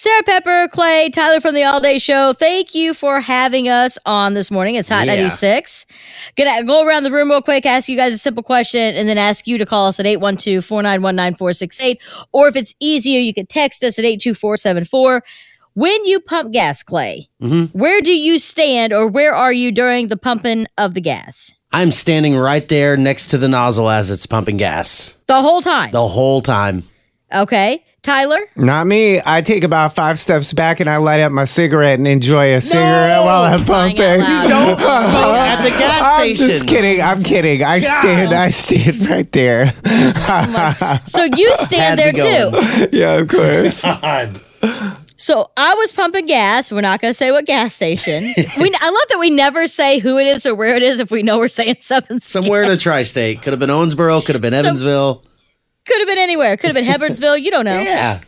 Sarah Pepper, Clay, Tyler from the All Day Show. Thank you for having us on this morning. It's Hot Yeah. 96. Gonna go around the room real quick, ask you guys a simple question, and then ask you to call us at 812 491 9468. Or if it's easier, you can text us at 82474. When you pump gas, Clay, Mhm. where do you stand or where are you during the pumping of the gas? I'm standing right there next to the nozzle as it's pumping gas The whole time. the whole time. Okay. Tyler? Not me. I take about five steps back and I light up my cigarette and enjoy a cigarette while I'm Crying pumping. loud. Don't smoke at the gas station. I'm just kidding. I'm kidding. I stand. I stand right there. Oh so you stand there going. too. yeah, of course. God. So I was pumping gas. We're not going to say what gas station. we, I love that we never say who it is or where it is if we know we're saying something. Somewhere in the tri-state. Could have been Owensboro. Could have been Evansville. Could have been anywhere. Could have been Hebbardsville. You don't know. Yeah.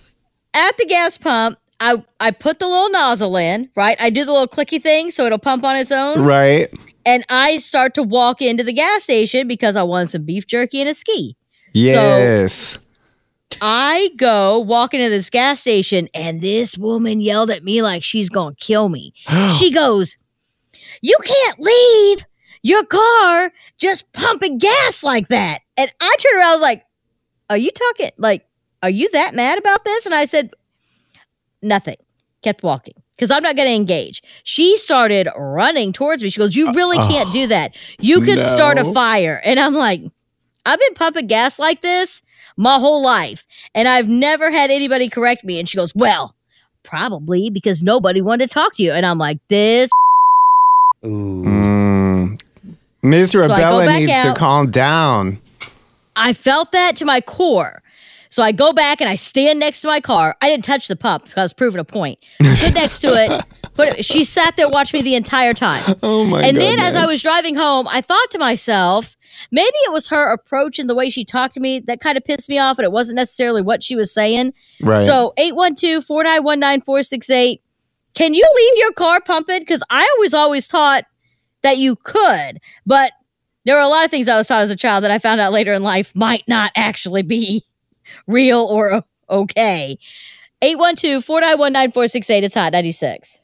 At the gas pump, I, I put the little nozzle in, right? I do the little clicky thing so it'll pump on its own. right. And I start to walk into the gas station because I want some beef jerky and a ski. Yes. I go walk into this gas station and this woman yelled at me like she's going to kill me. she goes, You can't leave your car just pumping gas like that. And I turned around, I was like, Are you talking? Like, are you that mad about this? And I said, Nothing. Kept walking because I'm not going to engage. She started running towards me. She goes, You really can't do that. You could start a fire. And I'm like, I've been pumping gas like this my whole life, and I've never had anybody correct me. And she goes, Well, probably because nobody wanted to talk to you. And I'm like, This Ooh. Mm. Ms. I Rebella back needs to calm down. I felt that to my core. So I go back and I stand next to my car. I didn't touch the pump because I was proving a point. Stood next to it. But she sat there watching me the entire time. Oh my God. and then as I was driving home, I thought to myself, maybe it was her approach and the way she talked to me that kind of pissed me off, and it wasn't necessarily what she was saying. right. So 812-491-9468. Can you leave your car pumping? Because I always always taught that you could, but there were a lot of things I was taught as a child that I found out later in life might not actually be real or okay. 812-491-9468. It's hot 96.